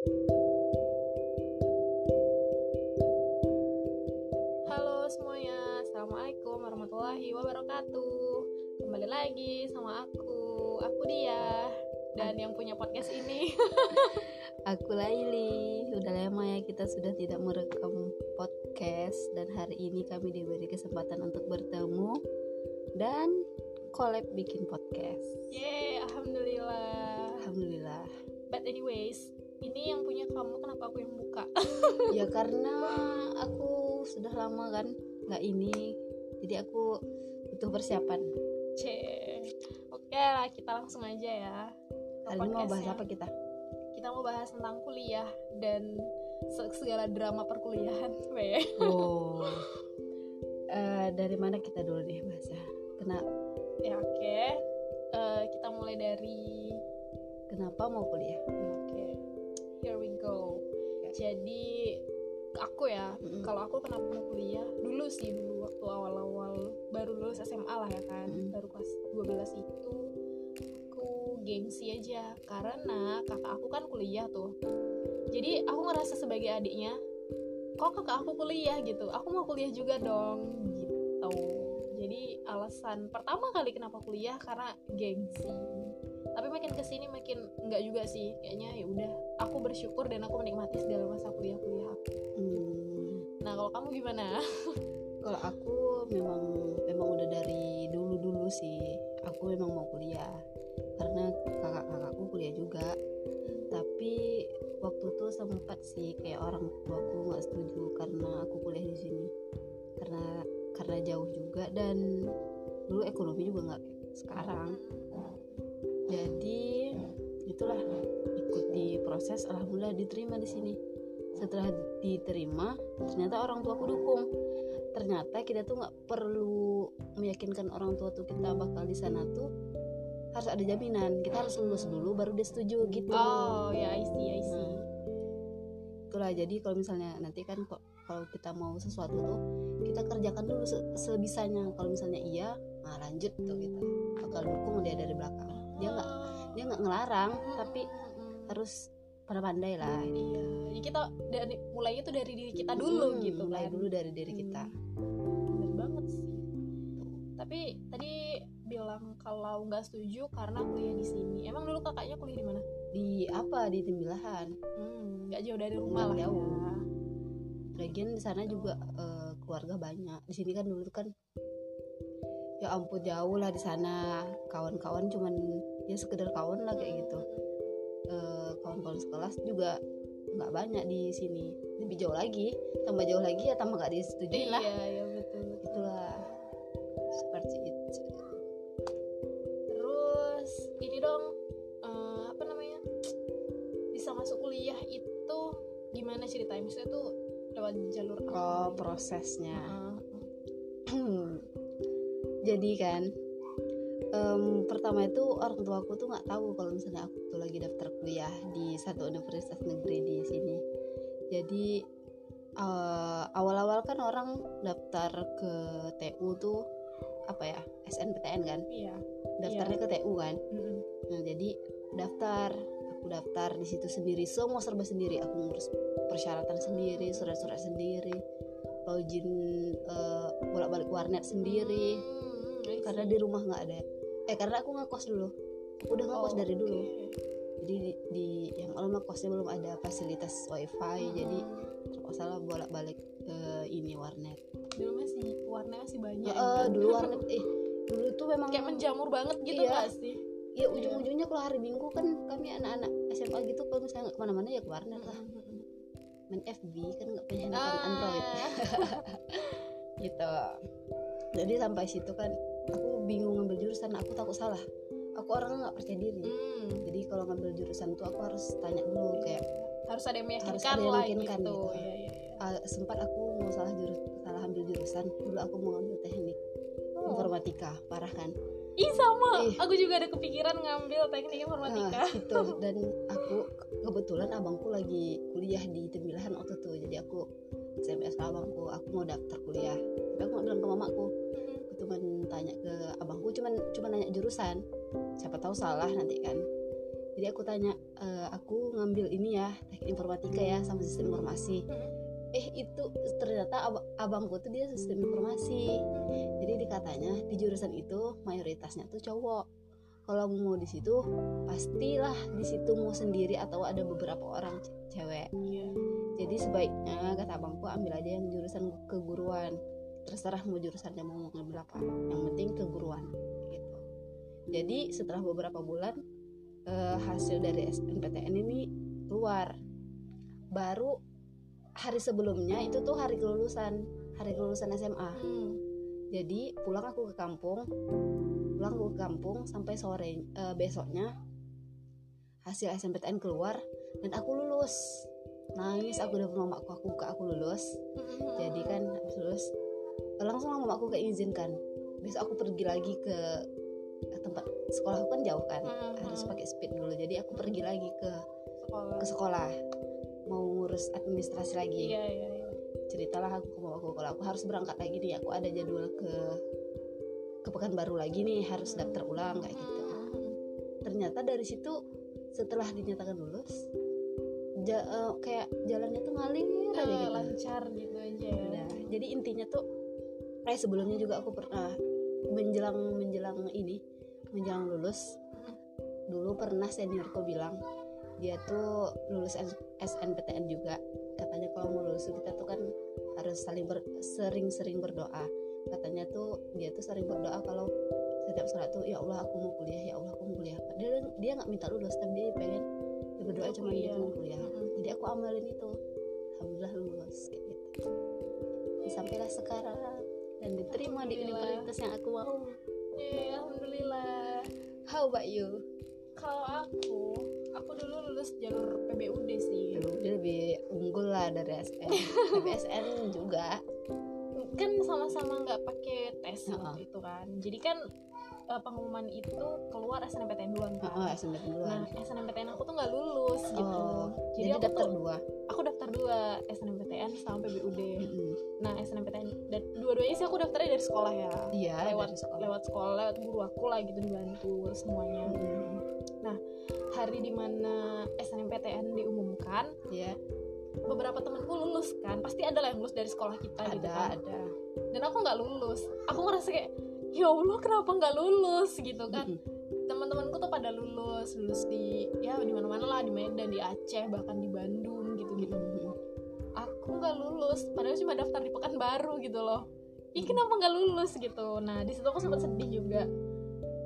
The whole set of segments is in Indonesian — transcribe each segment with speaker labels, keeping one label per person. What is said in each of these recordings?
Speaker 1: Halo semuanya, Assalamualaikum warahmatullahi wabarakatuh Kembali lagi sama aku, aku dia Dan yang punya podcast ini
Speaker 2: Aku Laili, udah lama ya kita sudah tidak merekam podcast dan hari ini kami diberi kesempatan untuk bertemu dan collab bikin podcast.
Speaker 1: Yeay, Alhamdulillah
Speaker 2: Alhamdulillah.
Speaker 1: But anyways, ini yang punya kamu, kenapa aku yang buka?
Speaker 2: Ya karena aku sudah lama kan nggak ini, jadi aku butuh persiapan.
Speaker 1: C Oke lah, kita langsung aja ya ke
Speaker 2: Hari ini mau bahas apa kita?
Speaker 1: Kita mau bahas tentang kuliah dan se- segala drama perkuliahan.
Speaker 2: Oh, Eh, dari mana kita dulu deh bahasa? Kena,
Speaker 1: Ya oke, Eh, kita mulai dari
Speaker 2: kenapa mau kuliah?
Speaker 1: Oke.
Speaker 2: Ya.
Speaker 1: Jadi aku ya,
Speaker 2: Mm-mm.
Speaker 1: kalau aku kenapa mau kuliah dulu sih dulu waktu awal-awal baru lulus SMA lah ya kan,
Speaker 2: Mm.
Speaker 1: baru kelas 12 itu aku gengsi aja karena kakak aku kan kuliah tuh. Jadi aku ngerasa sebagai adiknya, kok kakak aku kuliah gitu, aku mau kuliah juga dong gitu. Jadi alasan pertama kali kenapa kuliah karena gengsi tapi makin ke sini makin enggak juga sih. Kayaknya ya udah aku bersyukur dan aku menikmati segala masa kuliah kuliah aku.
Speaker 2: Hmm,
Speaker 1: nah kalau kamu gimana?
Speaker 2: Kalau aku memang memang udah dari dulu dulu sih. Aku memang mau kuliah. Karena kakak kakakku kuliah juga. Tapi waktu itu sempat sih kayak orang tuaku nggak setuju karena aku kuliah di sini. Karena karena jauh juga dan dulu ekonomi juga nggak sekarang jadi itulah ikut di proses alhamdulillah diterima di sini. Setelah diterima ternyata orang tuaku dukung. Ternyata kita tuh nggak perlu meyakinkan orang tua tuh kita bakal di sana tuh harus ada jaminan. Kita harus lulus dulu baru dia setuju gitu.
Speaker 1: Oh ya I see I see.
Speaker 2: Nah, itulah jadi kalau misalnya nanti kan kok kalau kita mau sesuatu tuh kita kerjakan dulu se- sebisanya. Kalau misalnya iya nah lanjut tuh kita bakal dukung dia dari belakang dia nggak dia nggak ngelarang tapi harus pada pandai lah
Speaker 1: iya ya kita dari mulainya tuh dari diri kita dulu
Speaker 2: Hmm,
Speaker 1: gitu
Speaker 2: mulai
Speaker 1: kan
Speaker 2: dulu dari diri kita.
Speaker 1: Bener banget sih. Tapi tadi bilang kalau nggak setuju karena kuliah di sini. Emang dulu kakaknya kuliah di mana?
Speaker 2: Di apa? Di Tembilahan.
Speaker 1: Hmm nggak jauh dari rumah lah.
Speaker 2: jauh.
Speaker 1: ya
Speaker 2: lagian di sana juga eh, keluarga banyak. Di sini kan dulu kan ya ampun jauh lah di sana. Kawan-kawan cuman ya sekedar kawan lah kayak gitu Eh, kawan-kawan sekelas juga nggak banyak di sini lebih jauh lagi tambah jauh lagi ya tambah nggak disetujui lah
Speaker 1: iya iya betul betul.
Speaker 2: itulah seperti itu
Speaker 1: Terus ini dong eh, apa namanya bisa masuk kuliah itu gimana ceritanya? Maksudnya tuh lewat jalur apa?
Speaker 2: oh prosesnya
Speaker 1: Heeh.
Speaker 2: jadi kan em, pertama itu orang tua aku tuh nggak tahu kalau misalnya aku tuh lagi daftar kuliah di satu universitas negeri di sini. Jadi eh, awal-awal kan orang daftar ke TU tuh apa ya SNPTN kan?
Speaker 1: Iya.
Speaker 2: daftarnya ke TU kan?
Speaker 1: Mm-mm.
Speaker 2: nah jadi daftar aku daftar di situ sendiri. Semua serba sendiri aku ngurus persyaratan sendiri surat-surat sendiri login eh, bolak-balik warnet sendiri.
Speaker 1: Hmm,
Speaker 2: karena di rumah nggak ada eh karena aku ngekos dulu aku udah ngekos
Speaker 1: Oh,
Speaker 2: dari dulu
Speaker 1: oke.
Speaker 2: jadi di, di yang lama kosnya belum ada fasilitas wifi jadi
Speaker 1: Hmm.
Speaker 2: terpaksa lah bolak-balik ke ini warnet
Speaker 1: dulu masih warnanya masih banyak.
Speaker 2: Eh,
Speaker 1: kan?
Speaker 2: dulu warnet eh dulu tuh memang
Speaker 1: kayak menjamur banget gitu
Speaker 2: Iya.
Speaker 1: sih?
Speaker 2: ya ujung-ujungnya kalau hari minggu kan kami anak-anak SMA gitu kalau misalnya nggak ke mana-mana ya ke warnet lah
Speaker 1: Mm-mm.
Speaker 2: main FB kan nggak punya handphone
Speaker 1: Ah.
Speaker 2: Android gitu jadi sampai situ kan aku bingung ngambil jurusan aku takut salah aku orangnya nggak percaya diri
Speaker 1: Hmm.
Speaker 2: jadi kalau ngambil jurusan tuh aku harus tanya dulu kayak
Speaker 1: harus ada yang meyakinkan
Speaker 2: Harus ada yang meyakinkan
Speaker 1: gitu.
Speaker 2: gitu.
Speaker 1: Iya, iya, iya.
Speaker 2: ah, sempat aku mau salah jurus salah ambil jurusan dulu aku mau ngambil teknik
Speaker 1: Oh.
Speaker 2: informatika parah kan
Speaker 1: Ih sama,
Speaker 2: Ih.
Speaker 1: aku juga ada kepikiran ngambil teknik informatika.
Speaker 2: Nah, itu dan aku kebetulan abangku lagi kuliah di Tembilahan waktu itu jadi aku SMS abangku aku mau daftar kuliah tapi aku bilang ke mamaku cuman tanya ke abangku cuman cuman nanya jurusan. Siapa tahu salah nanti kan. Jadi aku tanya e, aku ngambil ini ya teknik informatika ya sama sistem informasi. Eh itu ternyata ab abangku tuh dia sistem informasi. Jadi dikatanya di jurusan itu mayoritasnya tuh cowok. Kalau mau di situ pastilah di situ mau sendiri atau ada beberapa orang cewek.
Speaker 1: Iya.
Speaker 2: jadi sebaiknya kata abangku ambil aja yang jurusan keguruan terserah mau jurusannya mau ngambil apa yang penting keguruan gitu. Jadi setelah beberapa bulan eh, hasil dari SNPTN ini keluar. Baru hari sebelumnya itu tuh hari kelulusan hari kelulusan SMA
Speaker 1: Hmm.
Speaker 2: jadi pulang aku ke kampung pulang aku ke kampung sampai sore eh, besoknya hasil SNPTN keluar dan aku lulus. Nangis aku udah mamaku aku buka aku lulus. Jadi kan habis lulus eh, langsung mamaku keizinkan besok aku pergi lagi ke ke tempat sekolahku kan jauh kan.
Speaker 1: Mhm.
Speaker 2: harus pakai speed dulu. Jadi aku pergi lagi ke
Speaker 1: sekolah.
Speaker 2: ke sekolah. Mau ngurus administrasi lagi.
Speaker 1: Iya iya iya.
Speaker 2: Ceritalah aku ke mamaku kalau aku harus berangkat lagi nih. Aku ada jadwal ke ke Pekanbaru lagi nih. Harus daftar ulang kayak gitu. Ternyata dari situ setelah dinyatakan lulus ja- eh, kayak jalannya tuh ngalir aja
Speaker 1: Eh,
Speaker 2: gitu
Speaker 1: lancar gitu aja. Ya
Speaker 2: Udah. jadi intinya tuh eh sebelumnya juga aku pernah menjelang menjelang ini menjelang lulus dulu pernah seniorku bilang dia tuh lulus SNPTN juga. Katanya kalau mau lulus kita tuh kan harus saling ber- sering-sering berdoa. Katanya tuh dia tuh sering berdoa kalau setiap sholat tuh ya Allah aku mau kuliah ya Allah aku mau kuliah. Dia dia nggak minta lulus tapi dia pengen dia berdoa cuma dia tuh mau kuliah. Jadi aku amalin itu. Alhamdulillah lulus kayak gitu. Sampailah sekarang dan diterima di universitas yang aku mau.
Speaker 1: Yeay, alhamdulillah.
Speaker 2: How about you?
Speaker 1: Kalau aku aku dulu lulus jalur PBUD sih.
Speaker 2: Dia lebih unggul lah dari SN tapi SN juga.
Speaker 1: Kan sama-sama nggak pakai tes
Speaker 2: Heeh.
Speaker 1: waktu itu kan. Jadi kan eh, pengumuman itu keluar SNMPTN duluan kan.
Speaker 2: Oh SNPTN duluan.
Speaker 1: Nah SNMPTN aku tuh nggak lulus gitu.
Speaker 2: Oh
Speaker 1: jadi,
Speaker 2: jadi,
Speaker 1: aku
Speaker 2: daftar
Speaker 1: tuh
Speaker 2: dua?
Speaker 1: aku daftar dua SNMPTN sama PBUD
Speaker 2: Mm-mm.
Speaker 1: Nah SNMPTN dan dua-duanya sih aku daftarnya dari sekolah ya.
Speaker 2: Iya
Speaker 1: lewat
Speaker 2: dari sekolah.
Speaker 1: lewat sekolah lewat guru aku lah gitu dibantu semuanya.
Speaker 2: Mm-mm.
Speaker 1: hari di mana SNMPTN diumumkan
Speaker 2: iya.
Speaker 1: beberapa temanku lulus kan. Pasti ada lah yang lulus dari sekolah kita gitu
Speaker 2: ada.
Speaker 1: kan.
Speaker 2: Ada.
Speaker 1: Dan aku nggak lulus. Aku ngerasa kayak ya allah kenapa nggak lulus? Gitu kan.
Speaker 2: Mm-mm.
Speaker 1: teman-temanku tuh pada lulus. Lulus di ya di mana-mana lah. Di Medan di Aceh bahkan di Bandung gitu gitu. Aku nggak lulus padahal cuma daftar di Pekanbaru gitu loh.
Speaker 2: Hmm.
Speaker 1: kenapa nggak lulus? gitu. Nah di situ aku sempat sedih juga.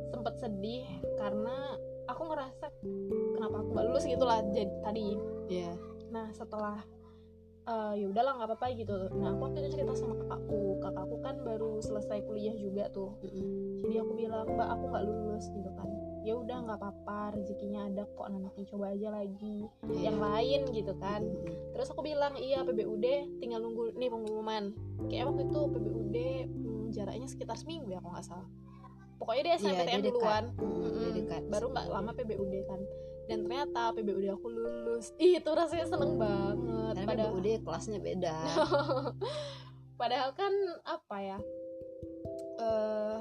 Speaker 1: Sempat sedih karena aku ngerasa kenapa aku nggak lulus gitu lah jadi tadi.
Speaker 2: Iya.
Speaker 1: Nah setelah eh, ya udahlah nggak apa-apa gitu. Nah aku waktu itu cerita sama kakakku. Kakakku kan baru selesai kuliah juga tuh. Jadi aku bilang mbak aku nggak lulus gitu kan. Ya udah nggak apa-apa rezekinya ada kok nanti coba aja lagi yang lain gitu kan. Terus aku bilang iya PBUD tinggal nunggu nih pengumuman. Kayak waktu itu PBUD hmm, jaraknya sekitar seminggu ya kalau nggak salah. Pokoknya dia
Speaker 2: Iya,
Speaker 1: SNMPTN
Speaker 2: dekat.
Speaker 1: duluan
Speaker 2: Mm, dekat.
Speaker 1: baru nggak lama PBUD kan dan ternyata PBUD aku lulus. Ih, itu rasanya seneng banget.
Speaker 2: Karena
Speaker 1: padahal
Speaker 2: PBUD kelasnya beda.
Speaker 1: Padahal kan apa ya? Eh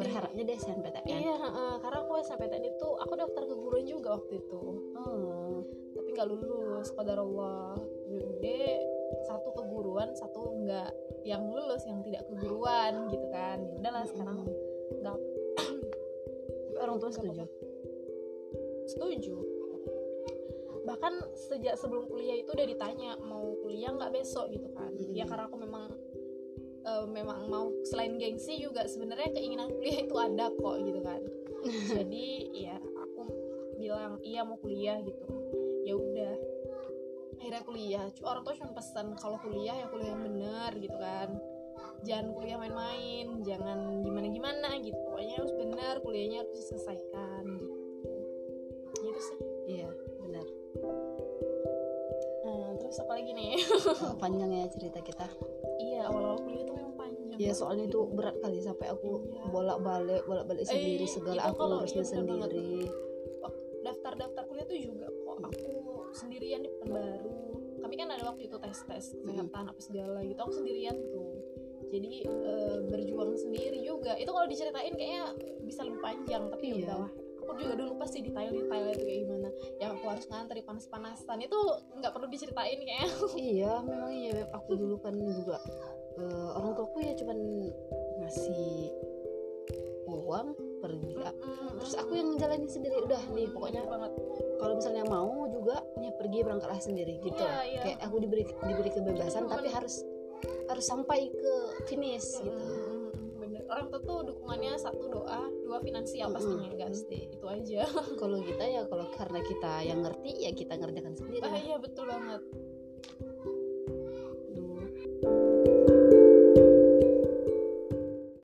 Speaker 2: berharapnya dia SNPTN
Speaker 1: iya heeh, karena aku SNMPTN itu aku daftar keguruan juga waktu itu.
Speaker 2: Oh
Speaker 1: tapi nggak lulus qadarullah. PBUD satu keguruan satu enggak yang lulus yang tidak keguruan gitu kan. Ya udahlah sekarang nggak.
Speaker 2: Tapi orang tua setuju
Speaker 1: setuju. Bahkan sejak sebelum kuliah itu udah ditanya mau kuliah nggak besok? gitu kan.
Speaker 2: Mm-mm.
Speaker 1: ya karena aku memang eh, memang mau selain gengsi juga sebenarnya keinginan kuliah itu ada kok gitu kan. Jadi ya aku bilang iya mau kuliah gitu. Ya udah. Akhirnya kuliah. Orang tua cuma pesan kalau kuliah ya kuliah yang bener gitu kan. Jangan kuliah main-main jangan gimana-gimana gitu. Pokoknya harus bener kuliahnya harus diselesaikan gitu terus apa lagi nih?
Speaker 2: Oh, panjang ya cerita kita.
Speaker 1: Iya awal-awal kuliah itu memang panjang.
Speaker 2: Ya soalnya itu berat kali sampai aku
Speaker 1: Iya.
Speaker 2: bolak-balik bolak-balik sendiri
Speaker 1: Eh,
Speaker 2: segala aku
Speaker 1: iya, banget.
Speaker 2: sendiri.
Speaker 1: daftar-daftar kuliah tuh juga kok aku sendirian di Pekanbaru. Kami kan ada waktu itu tes-tes kesehatan apa segala gitu aku sendirian tuh. Jadi eh, berjuang sendiri juga. Itu kalau diceritain kayaknya bisa lebih panjang tapi ya
Speaker 2: Iya.
Speaker 1: udahlah. Aku juga dulu pasti detail-detail itu kayak gimana yang aku harus ngantri panas-panasan. Itu nggak perlu diceritain kayaknya
Speaker 2: iya memang iya. Beb. aku dulu kan juga eh, orang tuaku ya cuman ngasih uang pergi ya. terus aku yang ngejalanin sendiri. Udah nih pokoknya
Speaker 1: banget.
Speaker 2: kalau misalnya mau juga ya pergi berangkatlah sendiri gitu.
Speaker 1: Iya, iya.
Speaker 2: kayak aku diberi diberi kebebasan tapi harus harus sampai ke finish gitu.
Speaker 1: Mm, bener orang tua tuh dukungannya satu doa dua finansial
Speaker 2: Mm,
Speaker 1: pastinya kan
Speaker 2: pasti.
Speaker 1: itu aja.
Speaker 2: Kalau kita ya kalau karena kita yang ngerti ya kita ngerjakan sendiri.
Speaker 1: Ah iya betul banget